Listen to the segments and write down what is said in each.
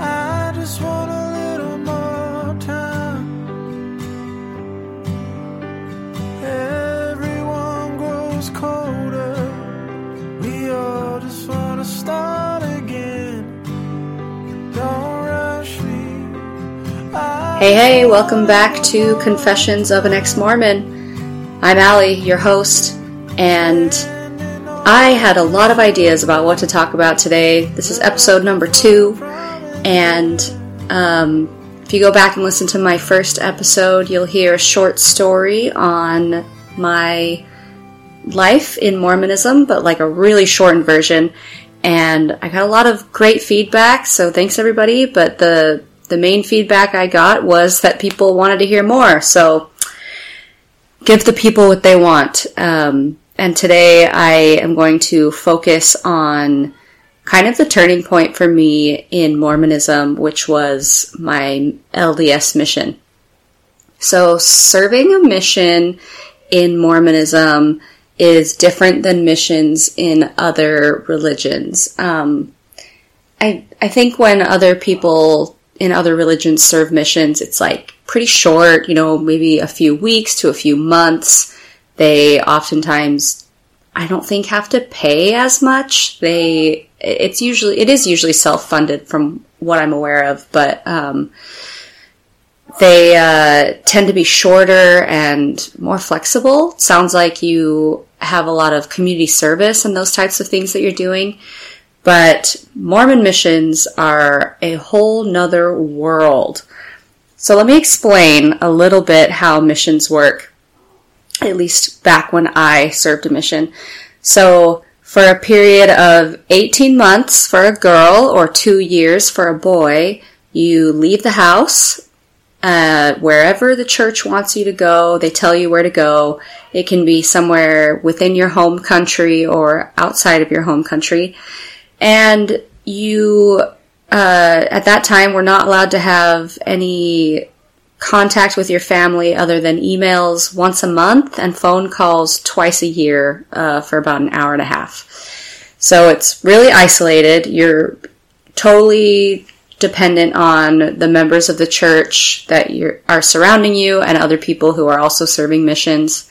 I just want a little more time. Everyone grows colder. We all just want to start again. Hey, hey, welcome back to Confessions of an Ex Mormon. I'm Allie, your host, and I had a lot of ideas about what to talk about today. This is episode number two, and um, if you go back and listen to my first episode, you'll hear a short story on my life in Mormonism, but like a really shortened version. And I got a lot of great feedback, so thanks everybody. But the the main feedback I got was that people wanted to hear more. So give the people what they want. Um, and today I am going to focus on kind of the turning point for me in Mormonism, which was my LDS mission. So serving a mission in Mormonism is different than missions in other religions. Um, I I think when other people in other religions serve missions, it's like pretty short, you know, maybe a few weeks to a few months. They oftentimes, I don't think, have to pay as much. They, it's usually, it is usually self funded from what I'm aware of, but um, they uh, tend to be shorter and more flexible. Sounds like you have a lot of community service and those types of things that you're doing. But Mormon missions are a whole nother world. So let me explain a little bit how missions work, at least back when I served a mission. So for a period of 18 months for a girl or two years for a boy, you leave the house uh, wherever the church wants you to go. They tell you where to go. It can be somewhere within your home country or outside of your home country. And you, uh, at that time, were not allowed to have any contact with your family other than emails once a month and phone calls twice a year uh, for about an hour and a half. So it's really isolated. You're totally dependent on the members of the church that are surrounding you and other people who are also serving missions.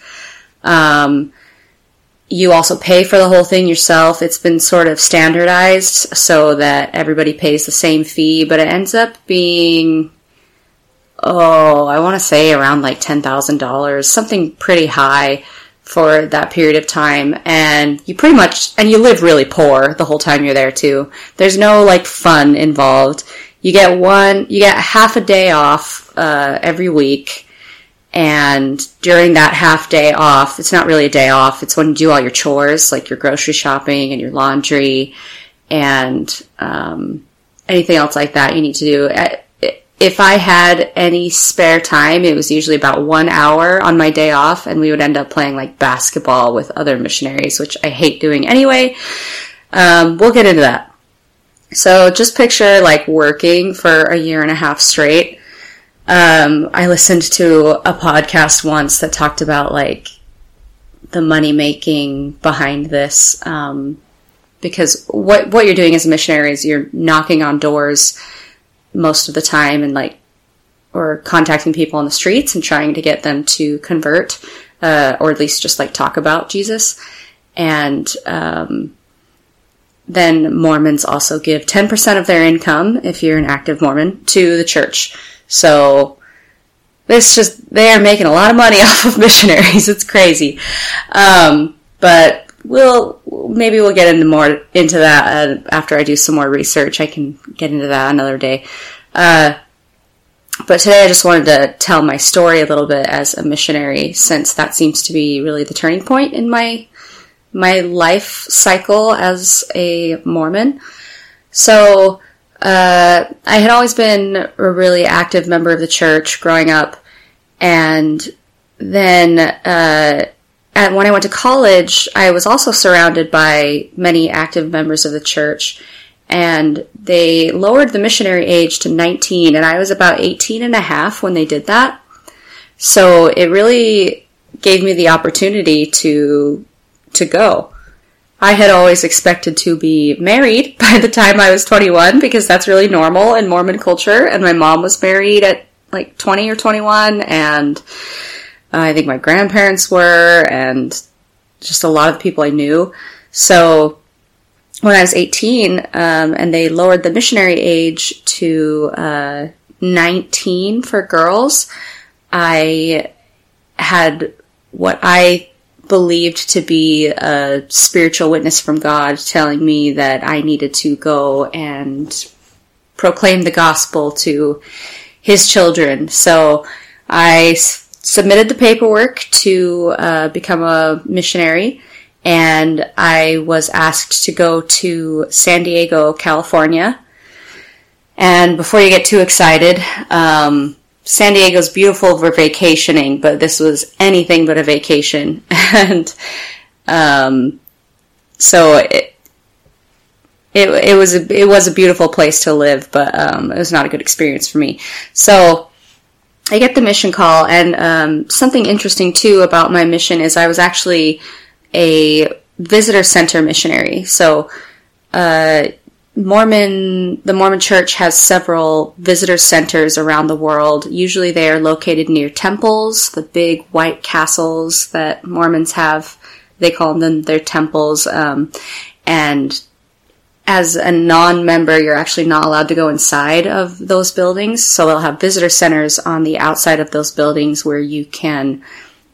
Um, you also pay for the whole thing yourself. It's been sort of standardized so that everybody pays the same fee, but it ends up being, oh, I want to say around like $10,000, something pretty high for that period of time. And you pretty much, and you live really poor the whole time you're there too. There's no like fun involved. You get one, you get half a day off, uh, every week and during that half day off, it's not really a day off. It's when you do all your chores, like your grocery shopping and your laundry and um, anything else like that you need to do. If I had any spare time, it was usually about one hour on my day off, and we would end up playing like basketball with other missionaries, which I hate doing anyway. Um, we'll get into that. So just picture like working for a year and a half straight um, I listened to a podcast once that talked about like the money making behind this. Um, because what what you're doing as a missionary is you're knocking on doors most of the time and like or contacting people on the streets and trying to get them to convert uh, or at least just like talk about Jesus. And um, then Mormons also give 10% of their income, if you're an active Mormon, to the church. So this just they are making a lot of money off of missionaries. It's crazy. Um, but we'll maybe we'll get into more into that uh, after I do some more research. I can get into that another day. Uh, but today I just wanted to tell my story a little bit as a missionary, since that seems to be really the turning point in my my life cycle as a Mormon. So uh, I had always been a really active member of the church growing up, and then at, when I went to college, I was also surrounded by many active members of the church, and they lowered the missionary age to 19, and I was about 18 and a half when they did that. So it really gave me the opportunity to to go. I had always expected to be married by the time I was 21 because that's really normal in Mormon culture. And my mom was married at like 20 or 21, and I think my grandparents were, and just a lot of people I knew. So when I was 18, um, and they lowered the missionary age to uh, 19 for girls, I had what I believed to be a spiritual witness from God telling me that I needed to go and proclaim the gospel to his children. So I submitted the paperwork to uh, become a missionary, and I was asked to go to San Diego, California. And before you get too excited, um, San Diego's beautiful for vacationing, but this was anything but a vacation. and um, so it, it, it was a, it was a beautiful place to live, but um, it was not a good experience for me. So I get the mission call, and um, something interesting too about my mission is I was actually a visitor center missionary. So uh, Mormon, the Mormon Church has several visitor centers around the world. Usually they are located near temples, the big white castles that Mormons have. They call them their temples. Um, and as a non-member, you're actually not allowed to go inside of those buildings. So they'll have visitor centers on the outside of those buildings where you can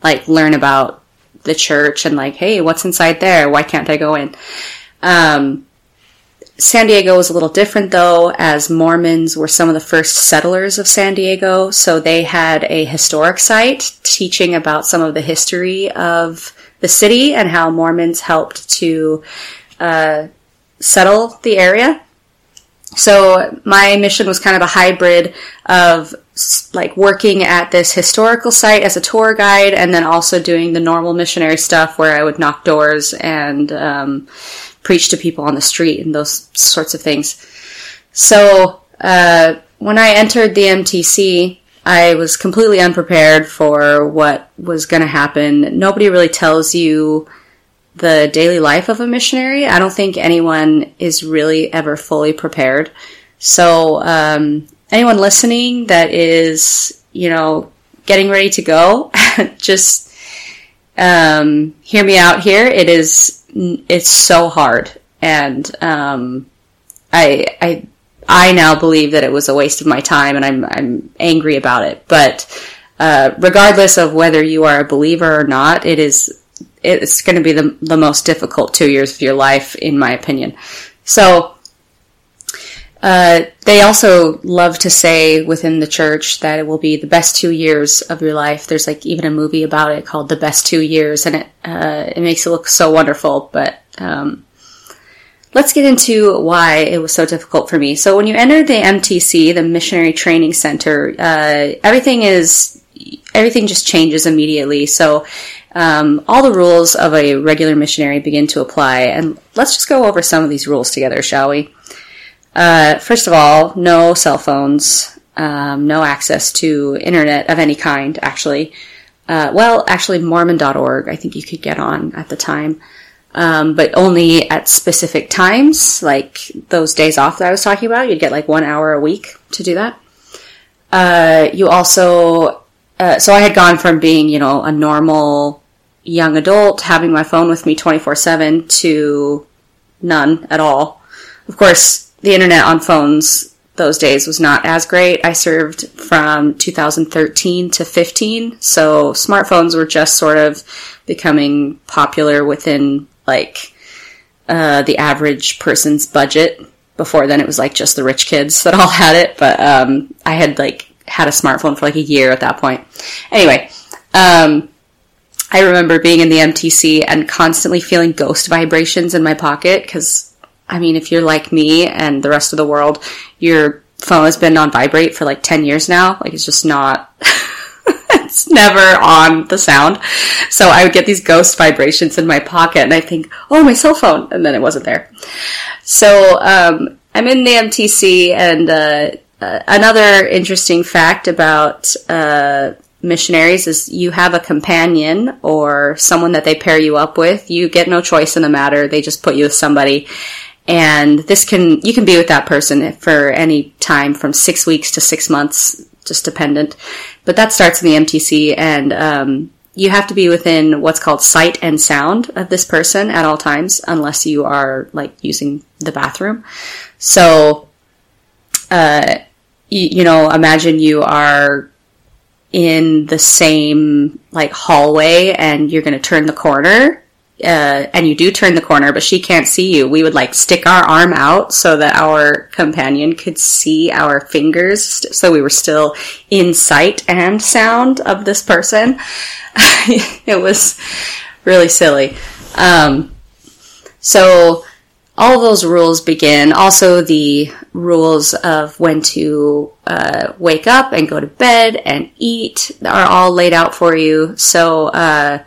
like learn about the church and like, hey, what's inside there? Why can't I go in? Um, San Diego was a little different though, as Mormons were some of the first settlers of San Diego. So they had a historic site teaching about some of the history of the city and how Mormons helped to uh, settle the area. So my mission was kind of a hybrid of like working at this historical site as a tour guide and then also doing the normal missionary stuff where I would knock doors and um, preach to people on the street and those sorts of things. So uh, when I entered the MTC, I was completely unprepared for what was going to happen. Nobody really tells you the daily life of a missionary. I don't think anyone is really ever fully prepared. So, um, anyone listening that is, you know, getting ready to go, just um, hear me out here. It is, it's so hard, and um, I, I, I now believe that it was a waste of my time, and I'm, I'm angry about it. But uh, regardless of whether you are a believer or not, it is it's going to be the, the most difficult two years of your life, in my opinion. So, uh, they also love to say within the church that it will be the best two years of your life. There's like even a movie about it called "The Best Two Years," and it uh, it makes it look so wonderful. But um, let's get into why it was so difficult for me. So when you enter the MTC, the Missionary Training Center, uh, everything is everything just changes immediately. So um, all the rules of a regular missionary begin to apply. And let's just go over some of these rules together, shall we? Uh, first of all, no cell phones, um, no access to internet of any kind, actually. Uh, well, actually, Mormon.org, I think you could get on at the time. Um, but only at specific times, like those days off that I was talking about. You'd get like one hour a week to do that. Uh, you also, uh, so I had gone from being, you know, a normal young adult, having my phone with me 24 7 to none at all. Of course, the internet on phones those days was not as great. I served from 2013 to 15, so smartphones were just sort of becoming popular within like uh, the average person's budget. Before then, it was like just the rich kids that all had it, but um, I had like had a smartphone for like a year at that point. Anyway, um, I remember being in the MTC and constantly feeling ghost vibrations in my pocket because, I mean, if you're like me and the rest of the world, your phone has been on vibrate for like 10 years now. Like, it's just not. it's never on the sound. So I would get these ghost vibrations in my pocket and I think, oh, my cell phone. And then it wasn't there. So, um, I'm in the MTC and, uh, uh, another interesting fact about, uh, missionaries is you have a companion or someone that they pair you up with. You get no choice in the matter. They just put you with somebody. And this can, you can be with that person for any time from six weeks to six months, just dependent. But that starts in the MTC and, um, you have to be within what's called sight and sound of this person at all times, unless you are like using the bathroom. So, uh, you, you know, imagine you are in the same like hallway and you're going to turn the corner uh, and you do turn the corner, but she can't see you. We would like stick our arm out so that our companion could see our fingers, so we were still in sight and sound of this person. it was really silly. Um, so all those rules begin. Also, the rules of when to uh, wake up and go to bed and eat are all laid out for you. So. Uh,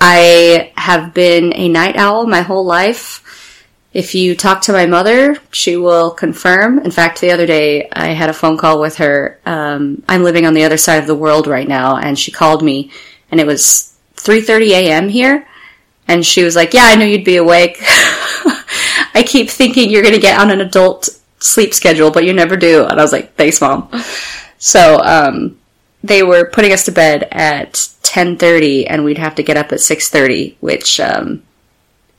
I have been a night owl my whole life. If you talk to my mother, she will confirm. In fact, the other day I had a phone call with her. Um, I'm living on the other side of the world right now, and she called me, and it was 3:30 a.m. here, and she was like, "Yeah, I knew you'd be awake. I keep thinking you're going to get on an adult sleep schedule, but you never do." And I was like, "Thanks, mom." So um, they were putting us to bed at 10:30 and we'd have to get up at 6:30 which um,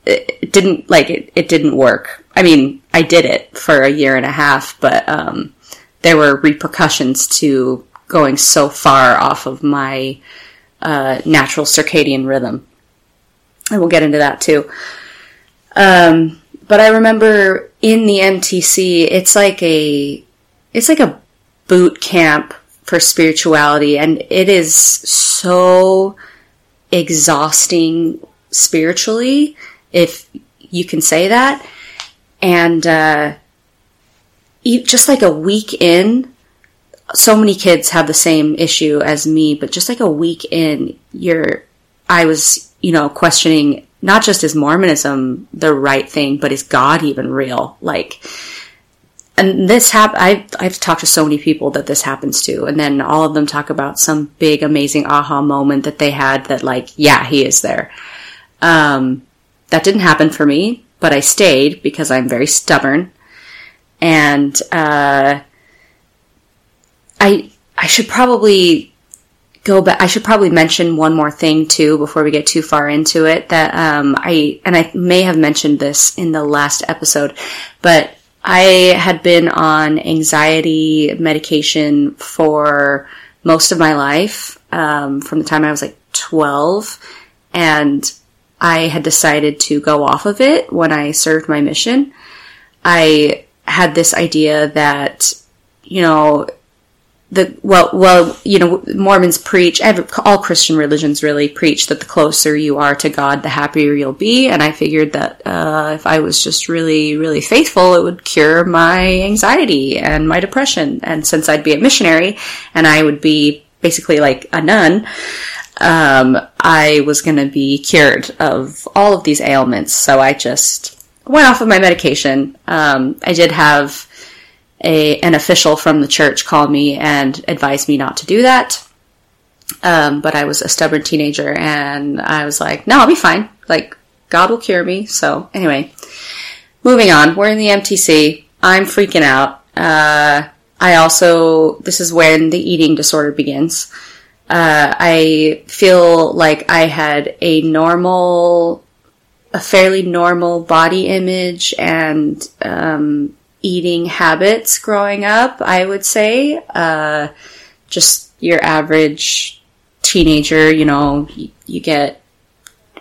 it, didn't like it, it didn't work i mean i did it for a year and a half but um, there were repercussions to going so far off of my uh, natural circadian rhythm and we'll get into that too um, but i remember in the mtc it's like a it's like a boot camp for spirituality and it is so exhausting spiritually if you can say that. And uh, just like a week in so many kids have the same issue as me but just like a week in you're i was you know questioning not just is mormonism the right thing but is god even real like and this hap- I, I've talked to so many people that this happens to, and then all of them talk about some big, amazing aha moment that they had that, like, yeah, he is there. Um, that didn't happen for me, but I stayed because I'm very stubborn, and uh, I I should probably go back. I should probably mention one more thing too before we get too far into it. That um, I and I may have mentioned this in the last episode, but I had been on anxiety medication for most of my life, um, from the time I was like 12. And I had decided to go off of it when I served my mission. I had this idea that, you know, the well well you know Mormons preach every, all Christian religions really preach that the closer you are to God the happier you'll be. And I figured that uh, if I was just really really faithful it would cure my anxiety and my depression. And since I'd be a missionary and I would be basically like a nun um, I was going to be cured of all of these ailments. So I just went off of my medication. Um, I did have a an official from the church called me and advised me not to do that. Um, but I was a stubborn teenager and I was like, no, I'll be fine. Like, God will cure me. So, anyway, moving on. We're in the MTC. I'm freaking out. Uh, I also, this is when the eating disorder begins. Uh, I feel like I had a normal, a fairly normal body image and, um, eating habits growing up, I would say. Uh, just your average teenager, you know, you, you, get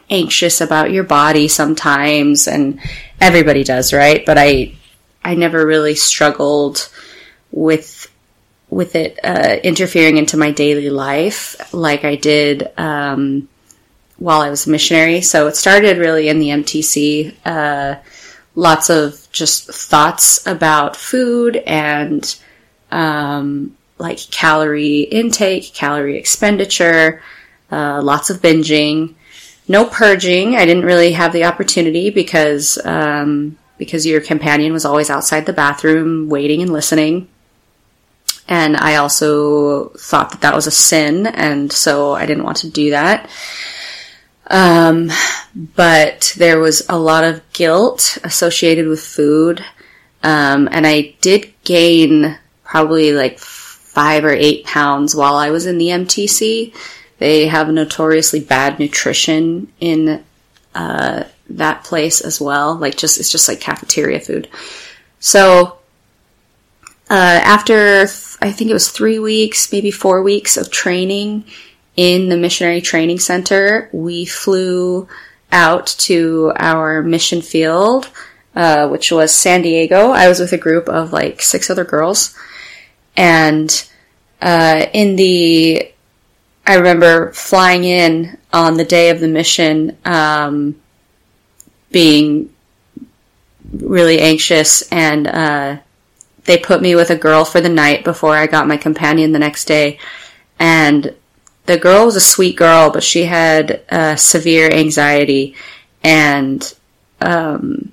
anxious about your body sometimes and everybody does, right? But I, I never really struggled with with it uh, interfering into my daily life like I did um, while I was a missionary. So it started really in the MTC. Uh, lots of just thoughts about food and um, like calorie intake, calorie expenditure, uh, lots of binging, no purging. I didn't really have the opportunity because um, because your companion was always outside the bathroom waiting and listening. and I also thought that that was a sin, and so I didn't want to do that. Um, but there was a lot of guilt associated with food, um, and I did gain probably like five or eight pounds while I was in the MTC. They have notoriously bad nutrition in uh, that place as well. Like just it's just like cafeteria food. So uh, after I think it was three weeks, maybe four weeks of training in the missionary training center, we flew out to our mission field, uh, which was San Diego. I was with a group of like six other girls, and uh, in the I remember flying in on the day of the mission, um, being really anxious, and uh, they put me with a girl for the night before I got my companion the next day. And the girl was a sweet girl, but she had uh, severe anxiety, and um,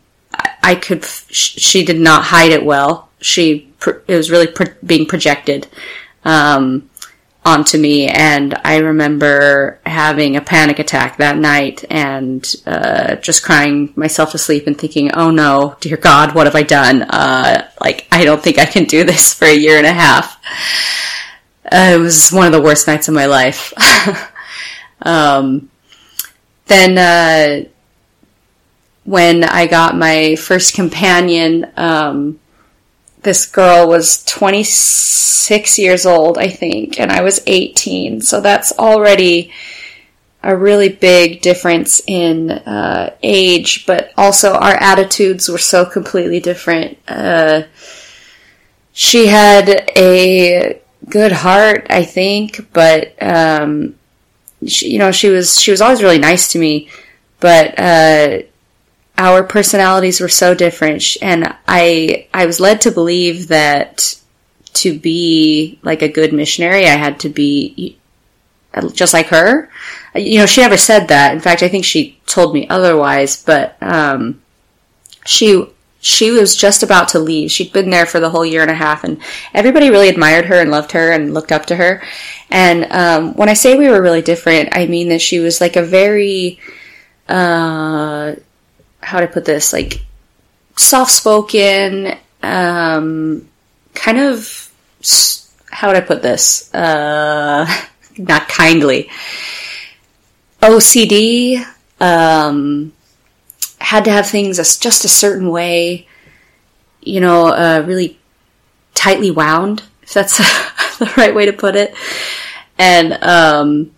I could. She did not hide it well. She it was really pro- being projected. Um, onto me. And I remember having a panic attack that night and uh, just crying myself to sleep and thinking, oh no, dear God, what have I done? Uh, like, I don't think I can do this for a year and a half. Uh, it was one of the worst nights of my life. um, then, uh, when I got my first companion, um, this girl was 26 years old, I think, and I was 18. So that's already a really big difference in uh, age, but also our attitudes were so completely different. Uh, she had a good heart, I think, but um, she, you know, she was she was always really nice to me, but uh, our personalities were so different and I I was led to believe that to be like a good missionary I had to be just like her. You know, she never said that. In fact, I think she told me otherwise, but um, she she was just about to leave. She'd been there for the whole year and a half, and everybody really admired her and loved her and looked up to her. And um, when I say we were really different, I mean that she was like a very uh, how to put this, like soft spoken, um, kind of, how would I put this? Uh, not kindly. OCD, um, had to have things just a certain way, you know, uh, really tightly wound, if that's the right way to put it. And, um,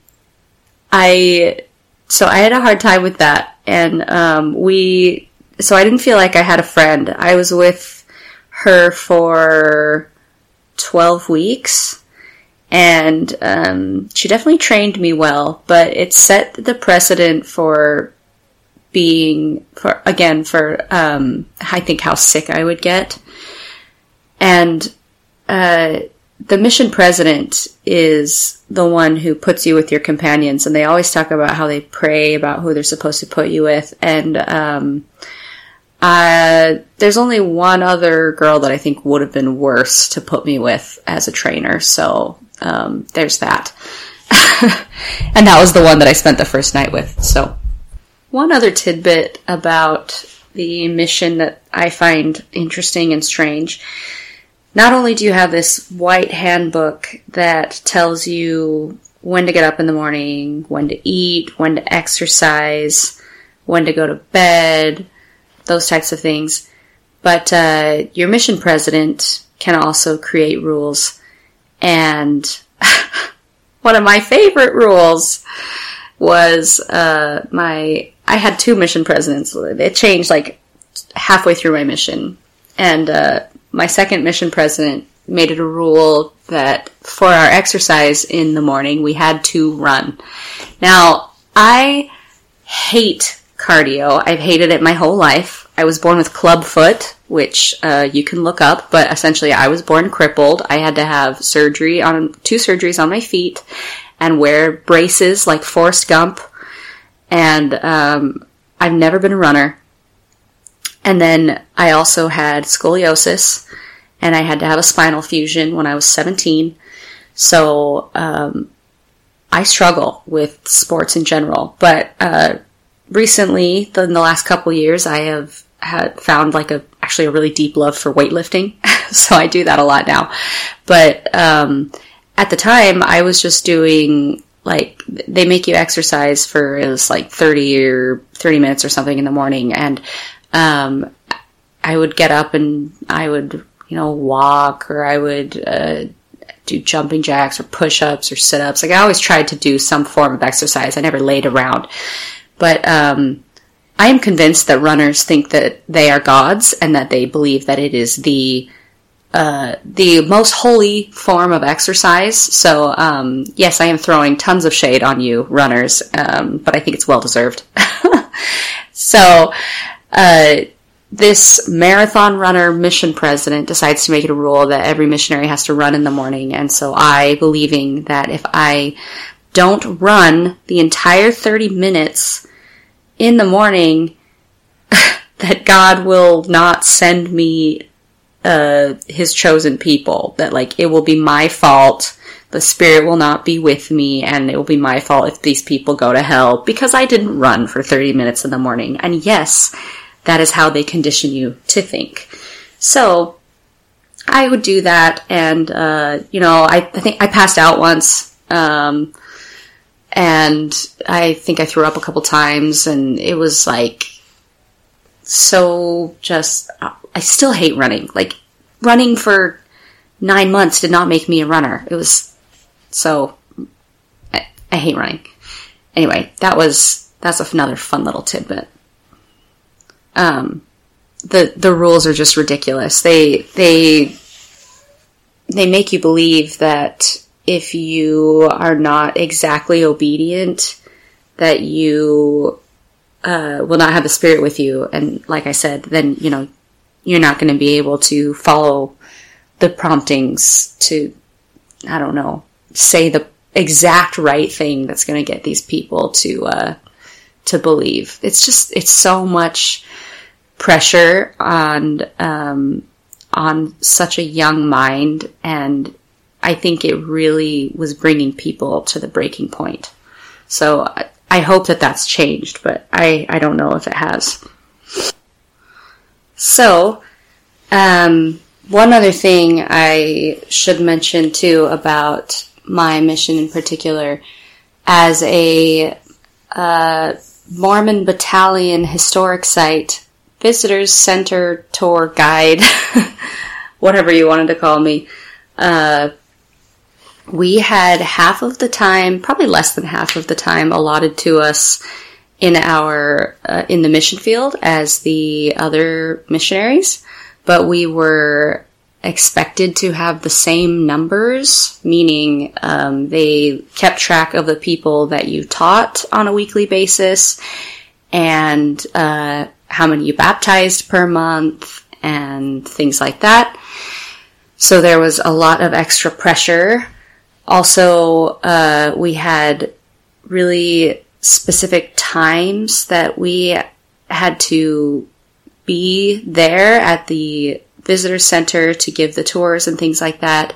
I, so I had a hard time with that and um, we so I didn't feel like I had a friend. I was with her for twelve weeks, and um, she definitely trained me well. But it set the precedent for being for again for um, I think how sick I would get, and uh, the mission president is the one who puts you with your companions, and they always talk about how they pray about who they're supposed to put you with. And um, uh, there's only one other girl that I think would have been worse to put me with as a trainer, so um, there's that. and that was the one that I spent the first night with. So, one other tidbit about the mission that I find interesting and strange not only do you have this white handbook that tells you when to get up in the morning, when to eat, when to exercise, when to go to bed, those types of things, but uh, your mission president can also create rules. And one of my favorite rules was uh, my. I had two mission presidents. It changed like halfway through my mission, and uh, my second mission president made it a rule that for our exercise in the morning, we had to run. Now, I hate cardio. I've hated it my whole life. I was born with club foot, which uh, you can look up, but essentially I was born crippled. I had to have surgery on two surgeries on my feet and wear braces like Forrest Gump. And um, I've never been a runner. And then I also had scoliosis and I had to have a spinal fusion when I was 17. So um, I struggle with sports in general, but uh, recently, in the last couple years, I have had found like a actually a really deep love for weightlifting. so I do that a lot now. But um, at the time, I was just doing like they make you exercise for it was like 30 or 30 minutes or something in the morning. And um, i would get up and i would you know walk or i would uh, do jumping jacks or push-ups or sit-ups. Like i always tried to do some form of exercise. I never laid around. But um, i am convinced that runners think that they are gods and that they believe that it is the uh, the most holy form of exercise. So, um, yes, I am throwing tons of shade on you, runners, um, but I think it's well deserved. so, uh, this marathon runner mission president decides to make it a rule that every missionary has to run in the morning. And so I, believing that if I don't run the entire 30 minutes in the morning, that God will not send me uh, his chosen people. That like it will be my fault. The spirit will not be with me, and it will be my fault if these people go to hell because I didn't run for 30 minutes in the morning. And yes, that is how they condition you to think. So I would do that, and uh, you know, I, I, think I passed out once. Um, and I think I threw up a couple times, and it was like so just I still hate running. Like running for nine months did not make me a runner. It was so I, I hate running. Anyway, that was that's another fun little tidbit. Um, the the rules are just ridiculous. They they they make you believe that if you are not exactly obedient, that you uh, will not have the spirit with you. And like I said, then you know you're not going to be able to follow the promptings to, I don't know, say the exact right thing that's going to get these people to, uh, to believe. It's just, it's so much pressure on, um, on such a young mind. And I think it really was bringing people to the breaking point. So I hope that that's changed, but I, I don't know if it has. So, um, one other thing I should mention too about my mission in particular, as a uh, Mormon Battalion historic site, visitors center tour guide, whatever you wanted to call me, uh, we had half of the time, probably less than half of the time, allotted to us in our uh, in the mission field as the other missionaries, but we were expected to have the same numbers, meaning um, they kept track of the people that you taught on a weekly basis and uh, how many you baptized per month and things like that. So there was a lot of extra pressure. Also, uh, we had really specific times that we had to be there at the visitor center to give the tours and things like that.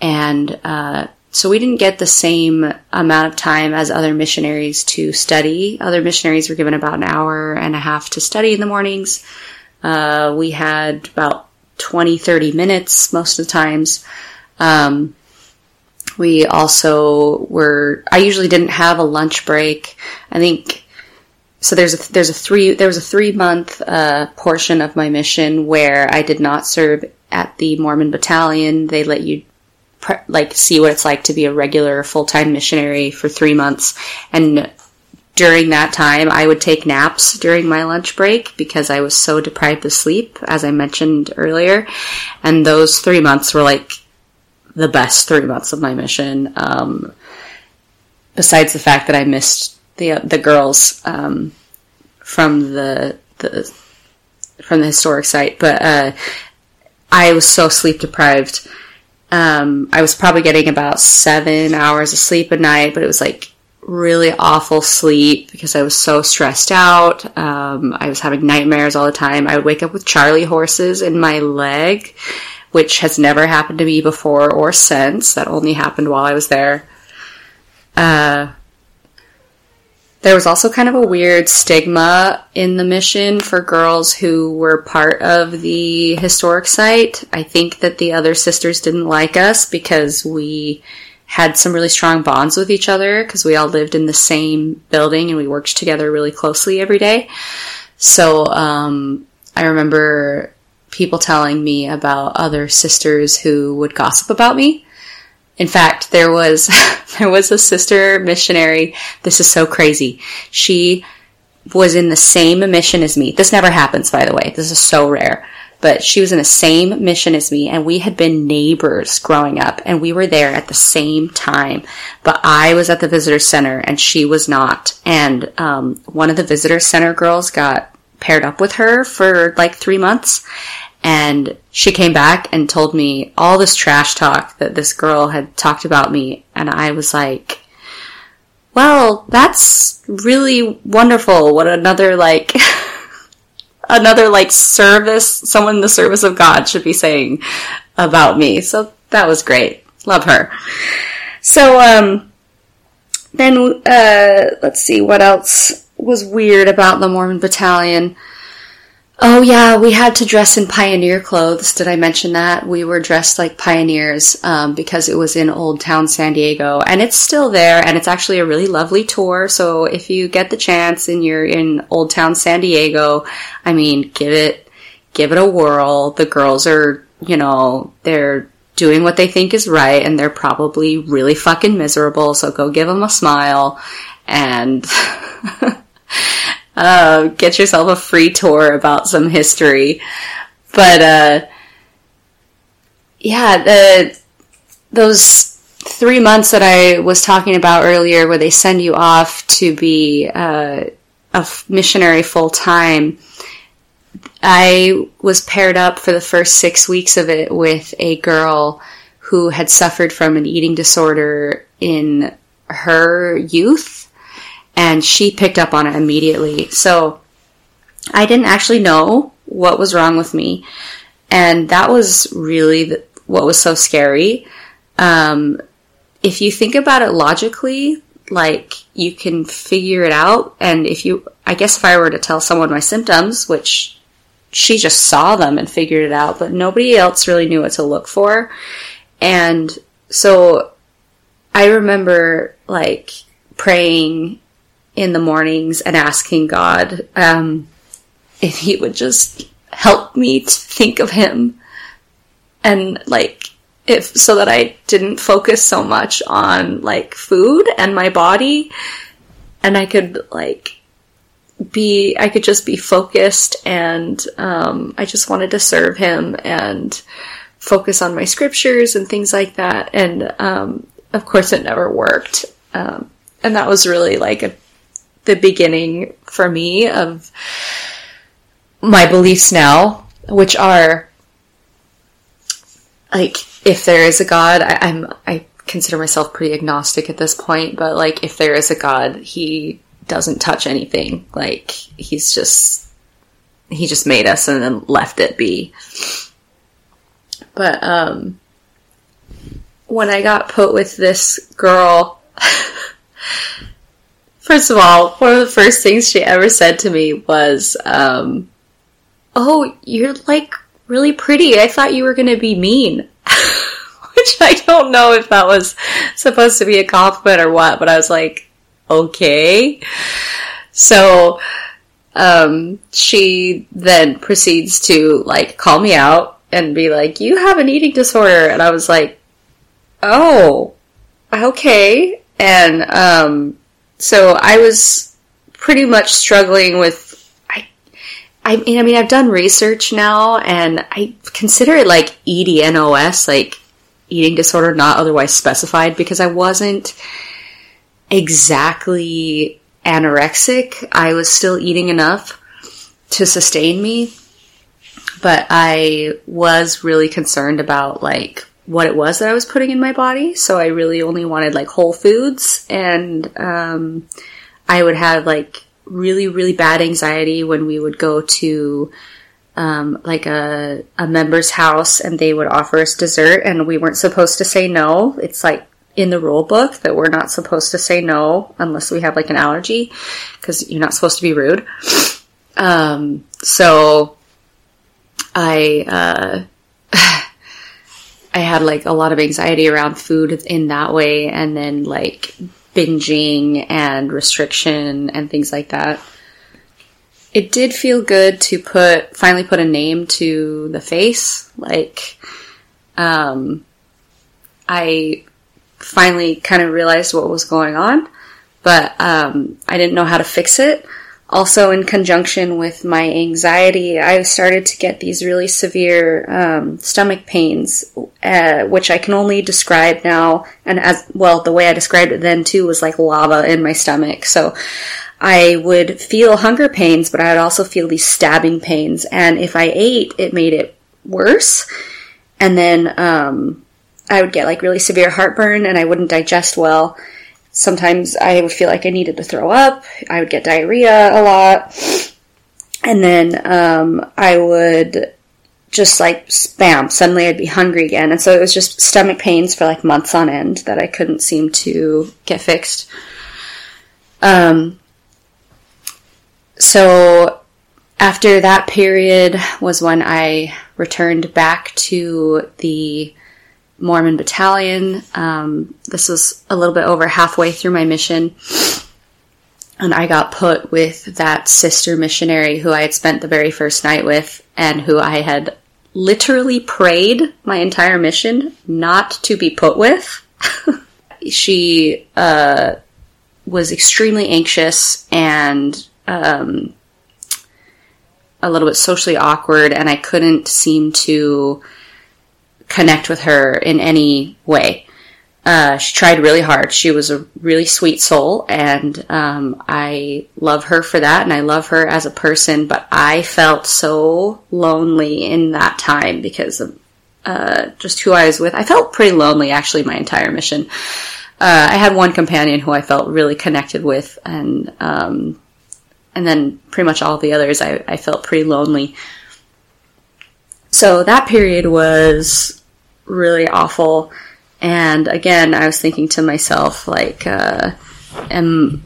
And uh, so we didn't get the same amount of time as other missionaries to study. Other missionaries were given about an hour and a half to study in the mornings. Uh, we had about 20, 30 minutes most of the times. Um, we also were, I usually didn't have a lunch break. I think, so there's a, there's a three, there was a three month, uh, portion of my mission where I did not serve at the Mormon battalion. They let you pre- like see what it's like to be a regular full-time missionary for three months. And during that time, I would take naps during my lunch break because I was so deprived of sleep, as I mentioned earlier. And those three months were like the best three months of my mission. Um, besides the fact that I missed the the girls um, from the the from the historic site, but uh, I was so sleep deprived. Um, I was probably getting about seven hours of sleep a night, but it was like really awful sleep because I was so stressed out. Um, I was having nightmares all the time. I would wake up with Charlie horses in my leg which has never happened to me before or since. That only happened while I was there. Uh, there was also kind of a weird stigma in the mission for girls who were part of the historic site. I think that the other sisters didn't like us because we had some really strong bonds with each other because we all lived in the same building and we worked together really closely every day. So um, I remember people telling me about other sisters who would gossip about me. In fact, there was there was a sister missionary. This is so crazy. She was in the same mission as me. This never happens, by the way. This is so rare. But she was in the same mission as me, and we had been neighbors growing up, and we were there at the same time. But I was at the visitor center, and she was not. And um, one of the visitor center girls got paired up with her for like three months, and she came back and told me all this trash talk that this girl had talked about me. And I was like, well, that's really wonderful. What another like, another like service, someone in the service of God should be saying about me. So that was great. Love her. So, um, then, uh, let's see, what else was weird about the Mormon battalion? Oh yeah, we had to dress in pioneer clothes. Did I mention that? We were dressed like pioneers um, because it was in Old Town San Diego, and it's still there, and it's actually a really lovely tour. So if you get the chance and you're in Old Town San Diego, I mean, give it give it a whirl. The girls are, you know, they're doing what they think is right, and they're probably really fucking miserable. So go give them a smile and. uh, get yourself a free tour about some history. But uh, yeah, the those three months that I was talking about earlier, where they send you off to be uh, a missionary full time. I was paired up for the first six weeks of it with a girl who had suffered from an eating disorder in her youth and she picked up on it immediately. So I didn't actually know what was wrong with me, and that was really the, what was so scary. Um, if you think about it logically, like you can figure it out, and if you, I guess, if I were to tell someone my symptoms, which she just saw them and figured it out, but nobody else really knew what to look for, and so I remember like praying in the mornings and asking God um, if He would just help me to think of Him. And like if so that I didn't focus so much on like food and my body and I could like be I could just be focused and um, I just wanted to serve him and focus on my scriptures and things like that. And um, of course it never worked. Um, and that was really like a the beginning for me of my beliefs now, which are like if there is a God, I, I'm I consider myself pretty agnostic at this point, but like if there is a God, he doesn't touch anything. Like he's just he just made us and then left it be. But um when I got put with this girl First of all, one of the first things she ever said to me was, um, Oh, you're like really pretty. I thought you were going to be mean. Which I don't know if that was supposed to be a compliment or what, but I was like, okay. So, um, she then proceeds to like call me out and be like, you have an eating disorder. And I was like, oh, okay. And, um, so I was pretty much struggling with I I mean I mean I've done research now and I consider it like EDNOS like eating disorder not otherwise specified because I wasn't exactly anorexic. I was still eating enough to sustain me, but I was really concerned about like what it was that I was putting in my body. So I really only wanted like whole foods and, um, I would have like really, really bad anxiety when we would go to, um, like a, a member's house and they would offer us dessert and we weren't supposed to say no. It's like in the rule book that we're not supposed to say no unless we have like an allergy because you're not supposed to be rude. Um, so I, uh, I had like a lot of anxiety around food in that way and then like binging and restriction and things like that. It did feel good to put, finally put a name to the face. Like, um, I finally kind of realized what was going on, but, um, I didn't know how to fix it also in conjunction with my anxiety, I started to get these really severe um, stomach pains, uh, which I can only describe now. And as well, the way I described it then too was like lava in my stomach. So I would feel hunger pains, but I would also feel these stabbing pains. And if I ate, it made it worse. And then um, I would get like really severe heartburn, and I wouldn't digest well. Sometimes I would feel like I needed to throw up. I would get diarrhea a lot. And then um, I would just like spam. Suddenly I'd be hungry again. And so it was just stomach pains for like months on end that I couldn't seem to get fixed. Um, so after that period was when I returned back to the Mormon battalion. Um, this was a little bit over halfway through my mission. And I got put with that sister missionary who I had spent the very first night with and who I had literally prayed my entire mission not to be put with. she uh, was extremely anxious and um, a little bit socially awkward, and I couldn't seem to connect with her in any way. Uh, she tried really hard. She was a really sweet soul, and um, I love her for that, and I love her as a person. But I felt so lonely in that time because of uh, just who I was with. I felt pretty lonely actually my entire mission. Uh, I had one companion who I felt really connected with, and um, and then pretty much all the others I, I felt pretty lonely. So that period was really awful. And again, I was thinking to myself, like, uh, am,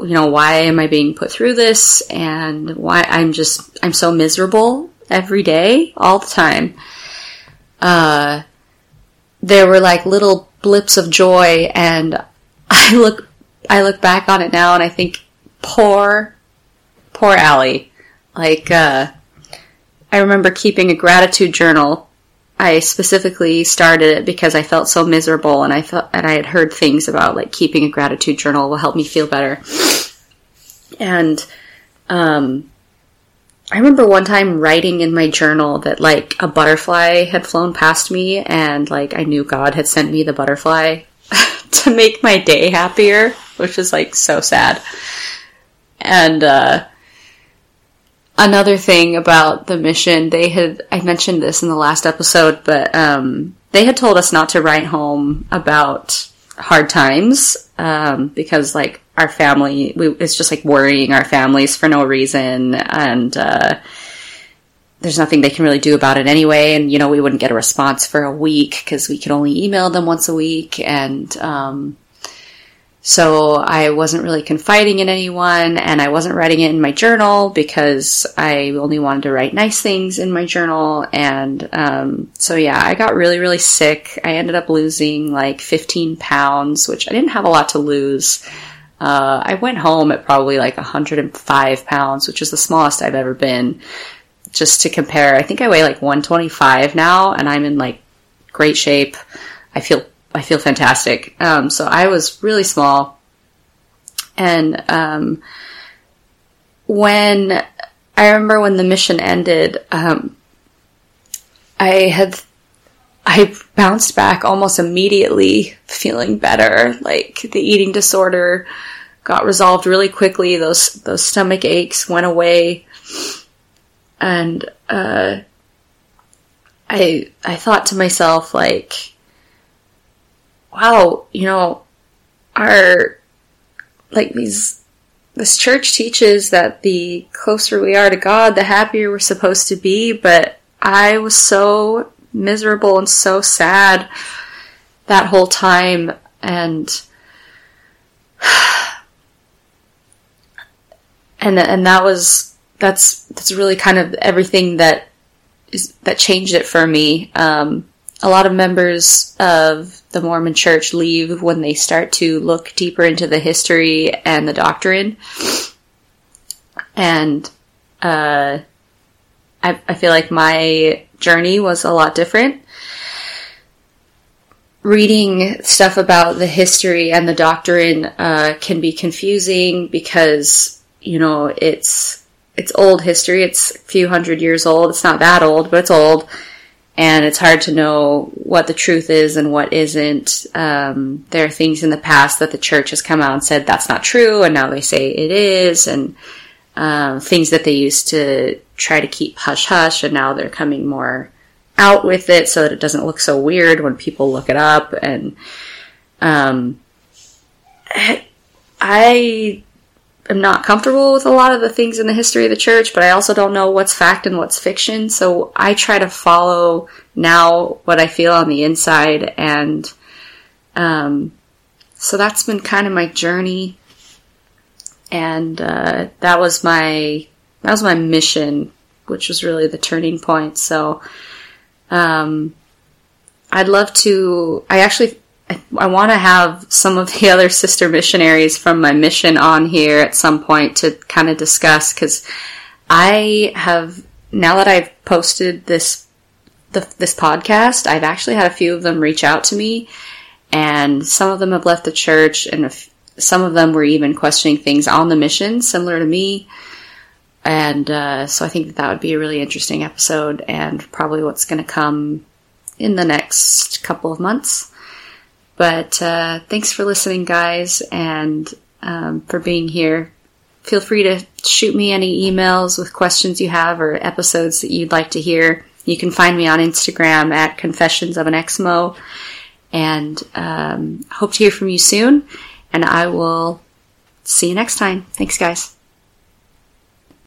you know, why am I being put through this? And why I'm just, I'm so miserable every day, all the time. Uh, there were like little blips of joy and I look, I look back on it now and I think, poor, poor Allie. Like, uh, I remember keeping a gratitude journal I specifically started it because I felt so miserable and I felt and I had heard things about like keeping a gratitude journal will help me feel better. And um I remember one time writing in my journal that like a butterfly had flown past me and like I knew God had sent me the butterfly to make my day happier, which is like so sad. And uh another thing about the mission, they had, I mentioned this in the last episode, but, um, they had told us not to write home about hard times, um, because like our family, we, it's just like worrying our families for no reason. And, uh, there's nothing they can really do about it anyway. And, you know, we wouldn't get a response for a week because we could only email them once a week. And, um, so I wasn't really confiding in anyone and I wasn't writing it in my journal because I only wanted to write nice things in my journal. And, um, so yeah, I got really, really sick. I ended up losing like 15 pounds, which I didn't have a lot to lose. Uh, I went home at probably like 105 pounds, which is the smallest I've ever been. Just to compare, I think I weigh like 125 now and I'm in like great shape. I feel I feel fantastic. Um, so I was really small. And um, when I remember when the mission ended, um, I had I bounced back almost immediately, feeling better. Like the eating disorder got resolved really quickly. Those those stomach aches went away, and uh, I I thought to myself like wow, you know, our, like these this church teaches that the closer we are to God, the happier we're supposed to be, but I was so miserable and so sad that whole time and and and that was that's that's really kind of everything that is that changed it for me. Um, a lot of members of the Mormon Church leave when they start to look deeper into the history and the doctrine, and uh, I, I feel like my journey was a lot different. Reading stuff about the history and the doctrine uh, can be confusing because you know it's it's old history. It's a few hundred years old. It's not that old, but it's old, and it's hard to know what the truth is and what isn't. Um, there are things in the past that the church has come out and said that's not true, and now they say it is, and um, things that they used to try to keep hush hush, and now they're coming more out with it so that it doesn't look so weird when people look it up. And um, I am not comfortable with a lot of the things in the history of the church, but I also don't know what's fact and what's fiction. So I try to follow now what I feel on the inside, and um, so that's been kind of my journey. And uh, that was my that was my mission, which was really the turning point. So um, I'd love to. I actually I, want to have some of the other sister missionaries from my mission on here at some point to kind of discuss because I have now that I've posted this the, this podcast, I've actually had a few of them reach out to me, and some of them have left the church, and some of them were even questioning things on the mission, similar to me. And uh, so I think that, that would be a really interesting episode, and probably what's going to come in the next couple of months. But uh, thanks for listening, guys, and um, for being here. Feel free to shoot me any emails with questions you have or episodes that you'd like to hear. You can find me on Instagram at Confessions of an Exmo, and um, hope to hear from you soon. And I will see you next time. Thanks, guys.